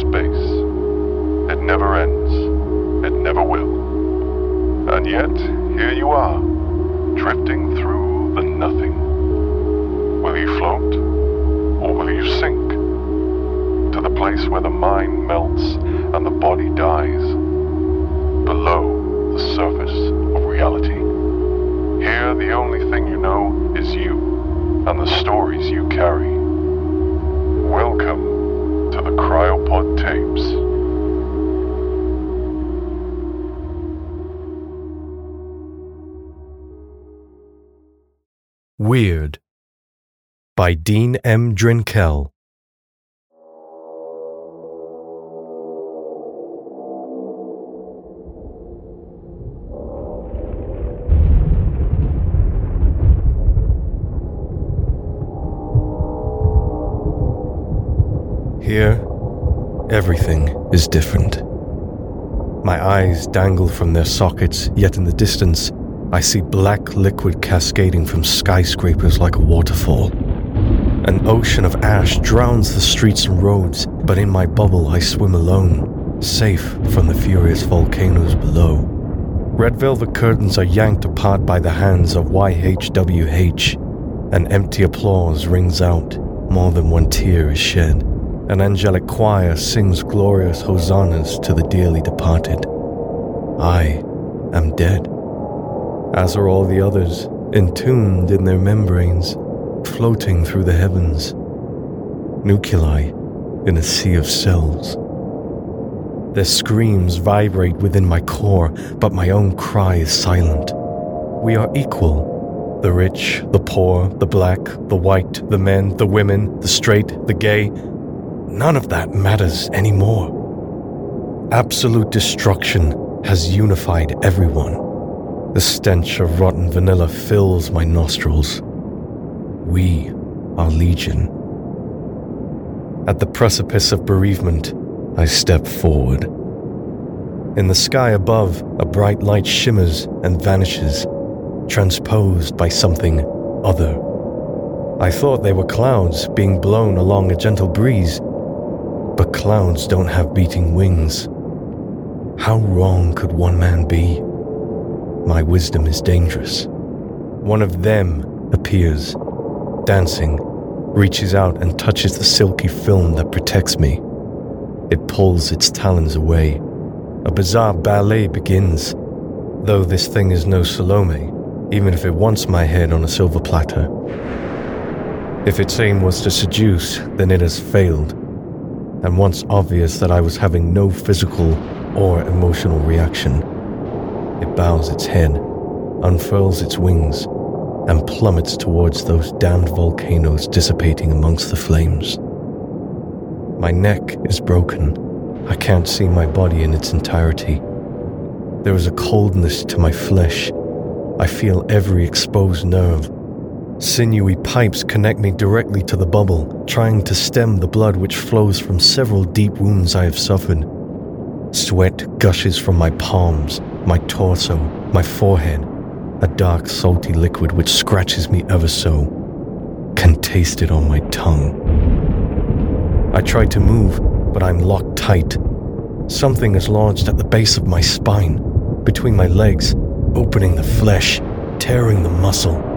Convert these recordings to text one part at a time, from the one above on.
space. It never ends. It never will. And yet, here you are, drifting through the nothing. Will you float? Or will you sink? To the place where the mind melts and the body dies. Below the surface of reality. Here, the only thing you know is you and the stories you carry. The Cryopod Tapes. Weird by Dean M. Drinkel. Here, everything is different. My eyes dangle from their sockets, yet in the distance, I see black liquid cascading from skyscrapers like a waterfall. An ocean of ash drowns the streets and roads, but in my bubble I swim alone, safe from the furious volcanoes below. Red velvet curtains are yanked apart by the hands of YHWH. An empty applause rings out, more than one tear is shed. An angelic choir sings glorious hosannas to the dearly departed. I am dead, as are all the others, entombed in their membranes, floating through the heavens. Nuclei in a sea of cells. Their screams vibrate within my core, but my own cry is silent. We are equal. The rich, the poor, the black, the white, the men, the women, the straight, the gay, none of that matters anymore. Absolute destruction has unified everyone. The stench of rotten vanilla fills my nostrils. We are legion. At the precipice of bereavement, I step forward. In the sky above, a bright light shimmers and vanishes, transposed by something other. I thought they were clouds being blown along a gentle breeze, but clouds don't have beating wings. How wrong could one man be? My wisdom is dangerous. One of them appears, dancing, reaches out and touches the silky film that protects me. It pulls its talons away. A bizarre ballet begins, though this thing is no Salome, even if it wants my head on a silver platter. If its aim was to seduce, then it has failed and once obvious that I was having no physical or emotional reaction, it bows its head, unfurls its wings, and plummets towards those damned volcanoes dissipating amongst the flames. My neck is broken. I can't see my body in its entirety. There is a coldness to my flesh. I feel every exposed nerve Sinewy pipes connect me directly to the bubble, trying to stem the blood which flows from several deep wounds I have suffered. Sweat gushes from my palms, my torso, my forehead, a dark, salty liquid which scratches me ever so. Can taste it on my tongue. I try to move, but I'm locked tight. Something is lodged at the base of my spine, between my legs, opening the flesh, tearing the muscle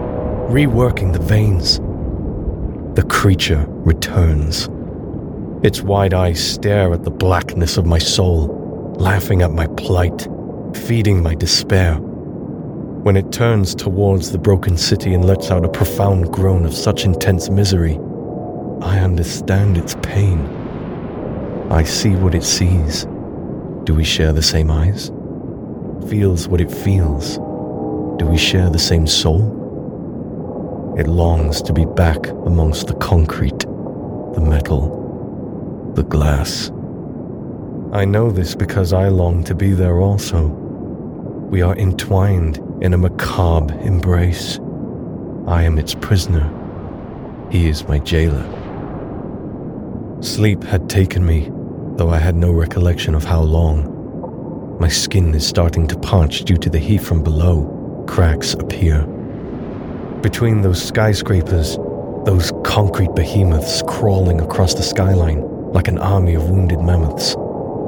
reworking the veins. The creature returns. Its wide eyes stare at the blackness of my soul, laughing at my plight, feeding my despair. When it turns towards the broken city and lets out a profound groan of such intense misery, I understand its pain. I see what it sees. Do we share the same eyes? Feels what it feels. Do we share the same soul? It longs to be back amongst the concrete, the metal, the glass. I know this because I long to be there also. We are entwined in a macabre embrace. I am its prisoner. He is my jailer. Sleep had taken me, though I had no recollection of how long. My skin is starting to parch due to the heat from below. Cracks appear. Between those skyscrapers, those concrete behemoths crawling across the skyline, like an army of wounded mammoths,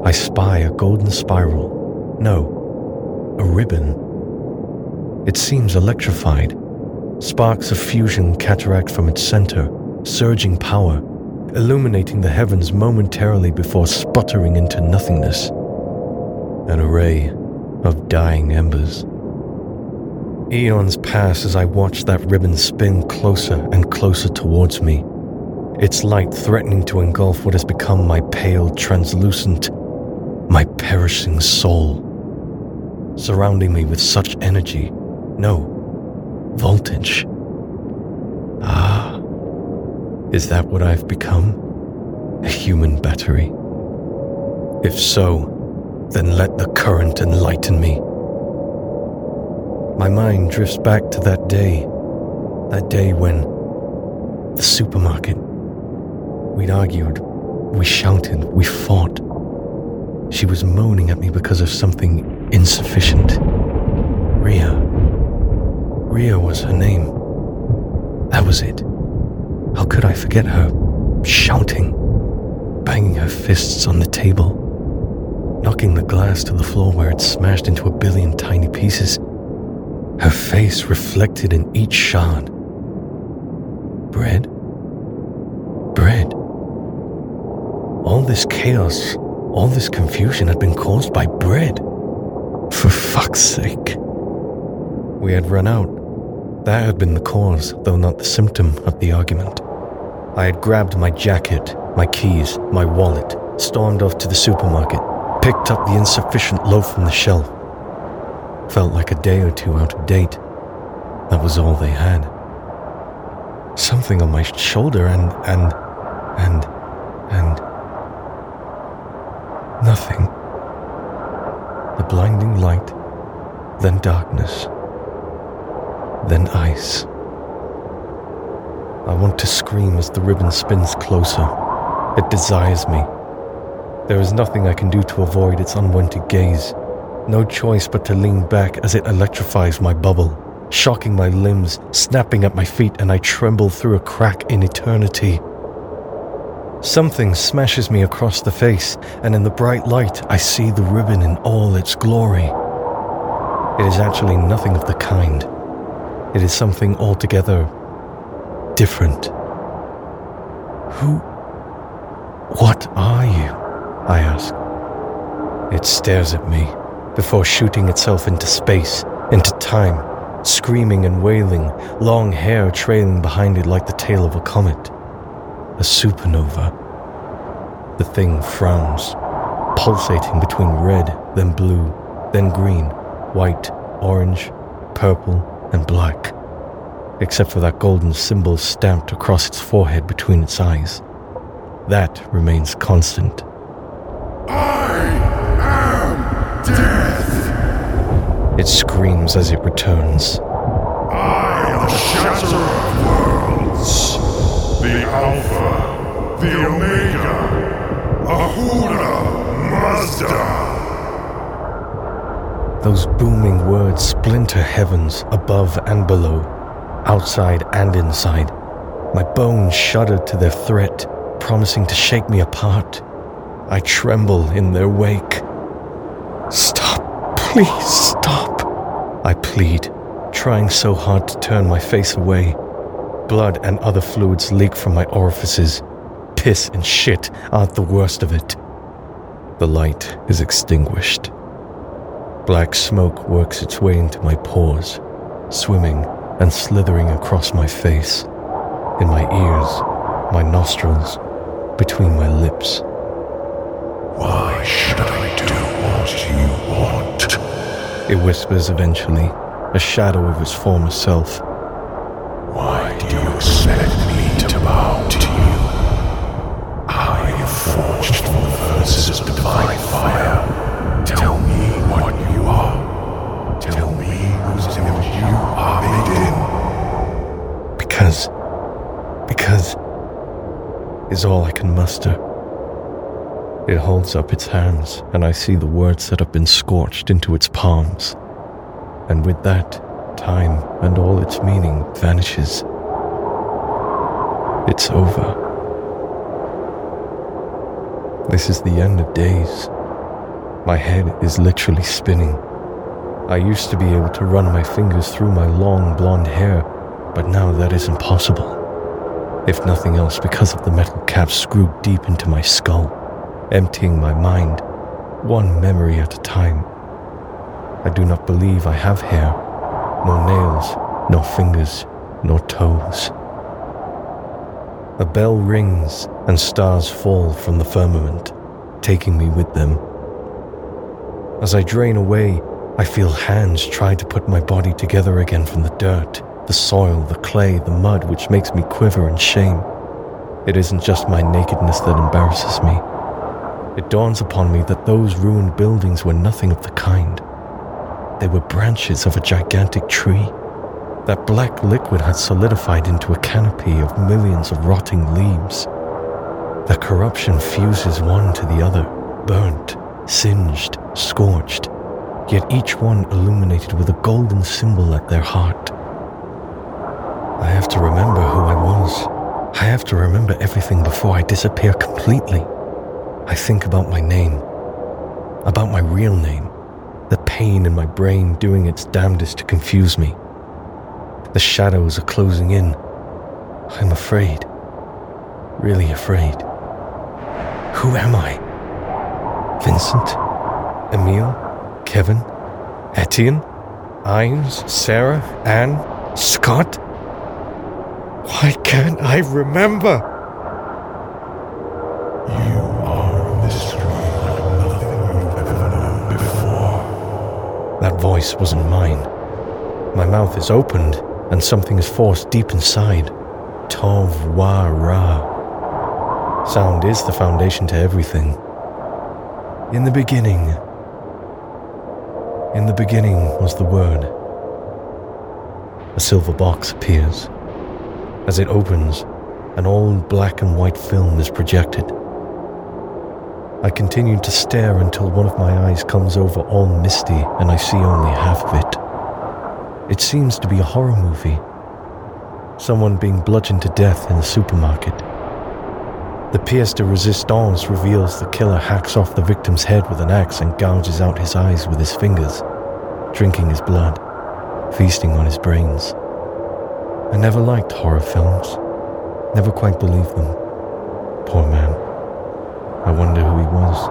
I spy a golden spiral. No, a ribbon. It seems electrified. Sparks of fusion cataract from its center, surging power, illuminating the heavens momentarily before sputtering into nothingness. An array of dying embers. Eons pass as I watch that ribbon spin closer and closer towards me, its light threatening to engulf what has become my pale, translucent, my perishing soul, surrounding me with such energy. No, voltage. Ah, is that what I've become? A human battery? If so, then let the current enlighten me. My mind drifts back to that day, that day when the supermarket. We'd argued, we shouted, we fought. She was moaning at me because of something insufficient. Ria. Ria was her name. That was it. How could I forget her shouting, banging her fists on the table, knocking the glass to the floor where it smashed into a billion tiny pieces, her face reflected in each shard? Bread? Bread. All this chaos all this confusion had been caused by bread. For fuck's sake. We had run out. That had been the cause, though not the symptom, of the argument. I had grabbed my jacket, my keys, my wallet, stormed off to the supermarket, picked up the insufficient loaf from the shelf. Felt like a day or two out of date. That was all they had. Something on my shoulder and, and, and, and Nothing. The blinding light, then darkness, then ice. I want to scream as the ribbon spins closer. It desires me. There is nothing I can do to avoid its unwanted gaze. No choice but to lean back as it electrifies my bubble, shocking my limbs, snapping at my feet, and I tremble through a crack in eternity. Something smashes me across the face, and in the bright light, I see the ribbon in all its glory. It is actually nothing of the kind. It is something altogether different. Who? What are you? I ask. It stares at me before shooting itself into space, into time, screaming and wailing, long hair trailing behind it like the tail of a comet a supernova. The thing frowns, pulsating between red, then blue, then green, white, orange, purple, and black, except for that golden symbol stamped across its forehead between its eyes. That remains constant. I am death! It screams as it returns. I am the shatterer of worlds! The Alpha, the Omega, Ahura Mazda. Those booming words splinter heavens above and below, outside and inside. My bones shudder to their threat, promising to shake me apart. I tremble in their wake. Stop, please I plead, trying so hard to turn my face away. Blood and other fluids leak from my orifices. Piss and shit aren't the worst of it. The light is extinguished. Black smoke works its way into my pores, swimming and slithering across my face, in my ears, my nostrils, between my lips. Why should I do what you want? It whispers eventually, a shadow of its former self. Why do you expect me to bow to you? I am forged from the furnaces of divine fire. Tell me what you are. Tell me whose image you are made in. Because. Because. is all I can muster. It holds up its hands, and I see the words that have been scorched into its palms. And with that, time and all its meaning vanishes. It's over. This is the end of days. My head is literally spinning. I used to be able to run my fingers through my long blonde hair, but now that is impossible. If nothing else, because of the metal cap screwed deep into my skull, emptying my mind, one memory at a time. I do not believe I have hair, nor nails, nor fingers, nor toes. A bell rings and stars fall from the firmament, taking me with them. As I drain away, I feel hands try to put my body together again from the dirt, the soil, the clay, the mud, which makes me quiver in shame. It isn't just my nakedness that embarrasses me. It dawns upon me that those ruined buildings were nothing of the kind. They were branches of a gigantic tree. That black liquid had solidified into a canopy of millions of rotting leaves. The corruption fuses one to the other, burnt, singed, scorched, yet each one illuminated with a golden symbol at their heart. I have to remember who I was. I have to remember everything before I disappear completely. I think about my name, about my real name, the pain in my brain doing its damnedest to confuse me. The shadows are closing in. I'm afraid. Really afraid. Who am I? Vincent? Emile? Kevin? Etienne? Ines? Sarah? Anne? Scott? Why can't I remember? Voice wasn't mine. My mouth is opened, and something is forced deep inside. Tov Wa Ra. Sound is the foundation to everything. In the beginning, in the beginning was the Word. A silver box appears. As it opens, an old black and white film is projected. I continue to stare until one of my eyes comes over all misty and I see only half of it. It seems to be a horror movie. Someone being bludgeoned to death in a supermarket. The pièce de résistance reveals the killer hacks off the victim's head with an axe and gouges out his eyes with his fingers, drinking his blood, feasting on his brains. I never liked horror films, never quite believed them. Poor man. I wonder who he was.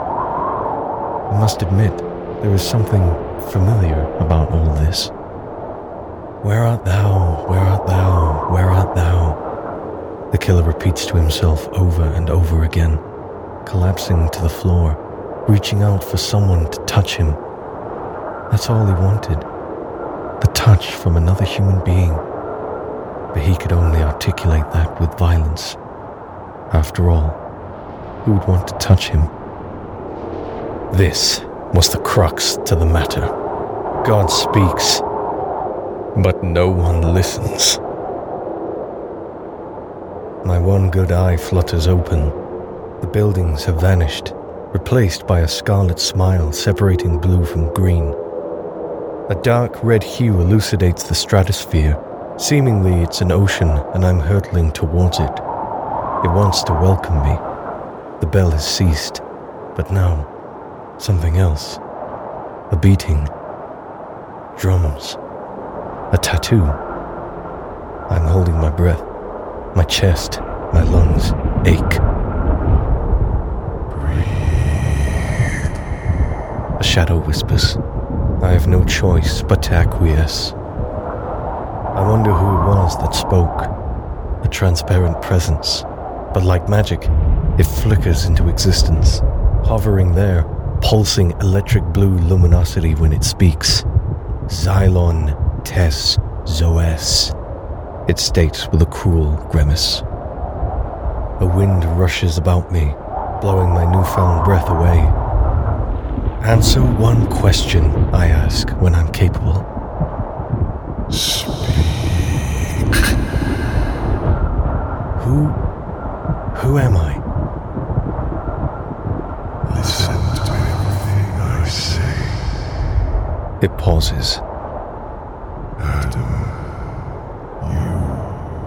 I must admit, there is something familiar about all this. Where art thou? Where art thou? Where art thou? The killer repeats to himself over and over again, collapsing to the floor, reaching out for someone to touch him. That's all he wanted the touch from another human being. But he could only articulate that with violence. After all, who would want to touch him? This was the crux to the matter. God speaks, but no one listens. My one good eye flutters open. The buildings have vanished, replaced by a scarlet smile separating blue from green. A dark red hue elucidates the stratosphere. Seemingly, it's an ocean, and I'm hurtling towards it. It wants to welcome me. The bell has ceased, but now, something else. A beating. Drums. A tattoo. I'm holding my breath. My chest, my lungs ache. A shadow whispers. I have no choice but to acquiesce. I wonder who it was that spoke. A transparent presence. But like magic, it flickers into existence, hovering there, pulsing electric blue luminosity when it speaks. Xylon Tess Zoes it states with a cruel grimace. A wind rushes about me, blowing my newfound breath away. Answer one question, I ask, when I'm capable. Speak. Who. who am I? Listen to everything I say. It pauses. Adam. You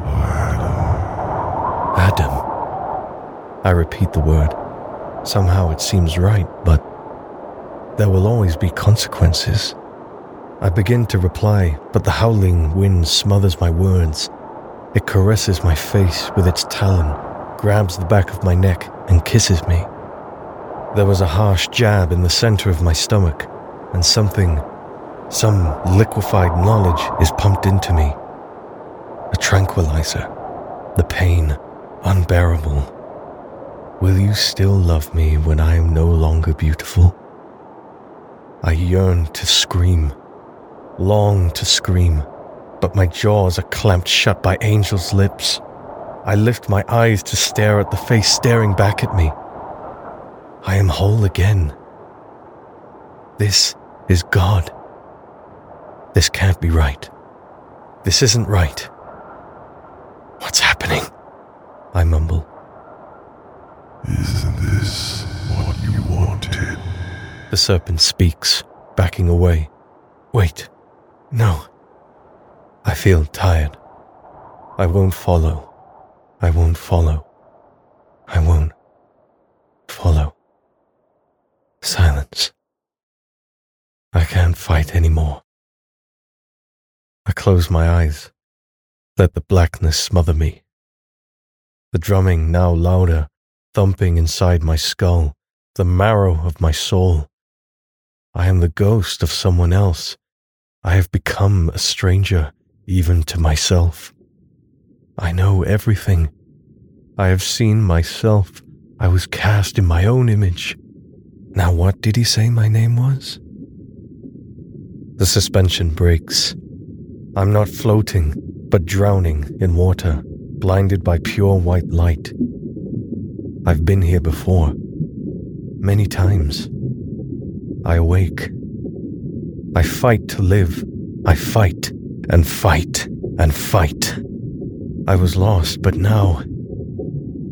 are Adam. Adam. I repeat the word. Somehow it seems right, but there will always be consequences. I begin to reply, but the howling wind smothers my words. It caresses my face with its talon, grabs the back of my neck, and kisses me. There was a harsh jab in the center of my stomach, and something, some liquefied knowledge is pumped into me. A tranquilizer. The pain, unbearable. Will you still love me when I am no longer beautiful? I yearn to scream, long to scream, but my jaws are clamped shut by Angel's lips. I lift my eyes to stare at the face staring back at me. I am whole again. This is God. This can't be right. This isn't right. What's happening? I mumble. Isn't this what you wanted? The serpent speaks, backing away. Wait, no. I feel tired. I won't follow. I won't follow. I won't follow. Silence. I can't fight anymore. I close my eyes. Let the blackness smother me. The drumming now louder, thumping inside my skull, the marrow of my soul. I am the ghost of someone else. I have become a stranger, even to myself. I know everything. I have seen myself. I was cast in my own image. Now, what did he say my name was? The suspension breaks. I'm not floating, but drowning in water, blinded by pure white light. I've been here before, many times. I awake. I fight to live. I fight and fight and fight. I was lost, but now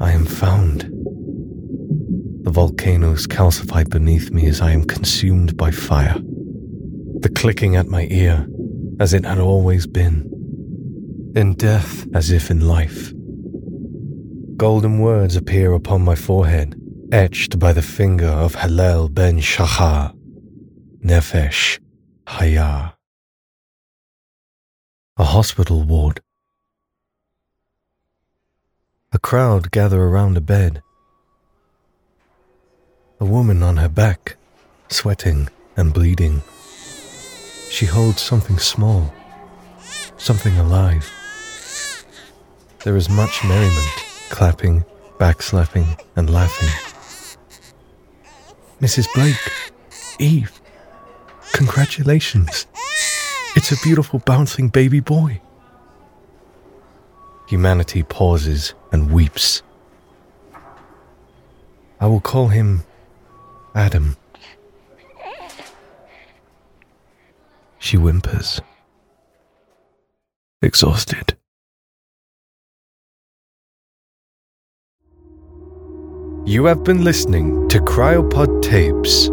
I am found. The volcanoes calcify beneath me as I am consumed by fire. The clicking at my ear, as it had always been. In death, as if in life. Golden words appear upon my forehead, etched by the finger of Hillel ben Shachar. Nefesh Hayah. A hospital ward. A crowd gather around a bed. A woman on her back, sweating and bleeding. She holds something small, something alive. There is much merriment, clapping, backslapping, and laughing. Mrs. Blake, Eve, Congratulations. It's a beautiful bouncing baby boy. Humanity pauses and weeps. I will call him Adam. She whimpers. Exhausted. You have been listening to Cryopod Tapes.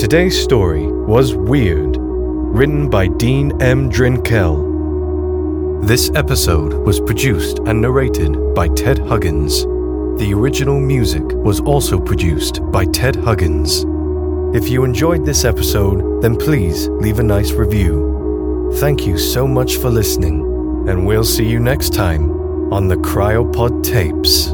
Today's story was Weird, written by Dean M. Drinkel. This episode was produced and narrated by Ted Huggins. The original music was also produced by Ted Huggins. If you enjoyed this episode, then please leave a nice review. Thank you so much for listening, and we'll see you next time on the Cryopod Tapes.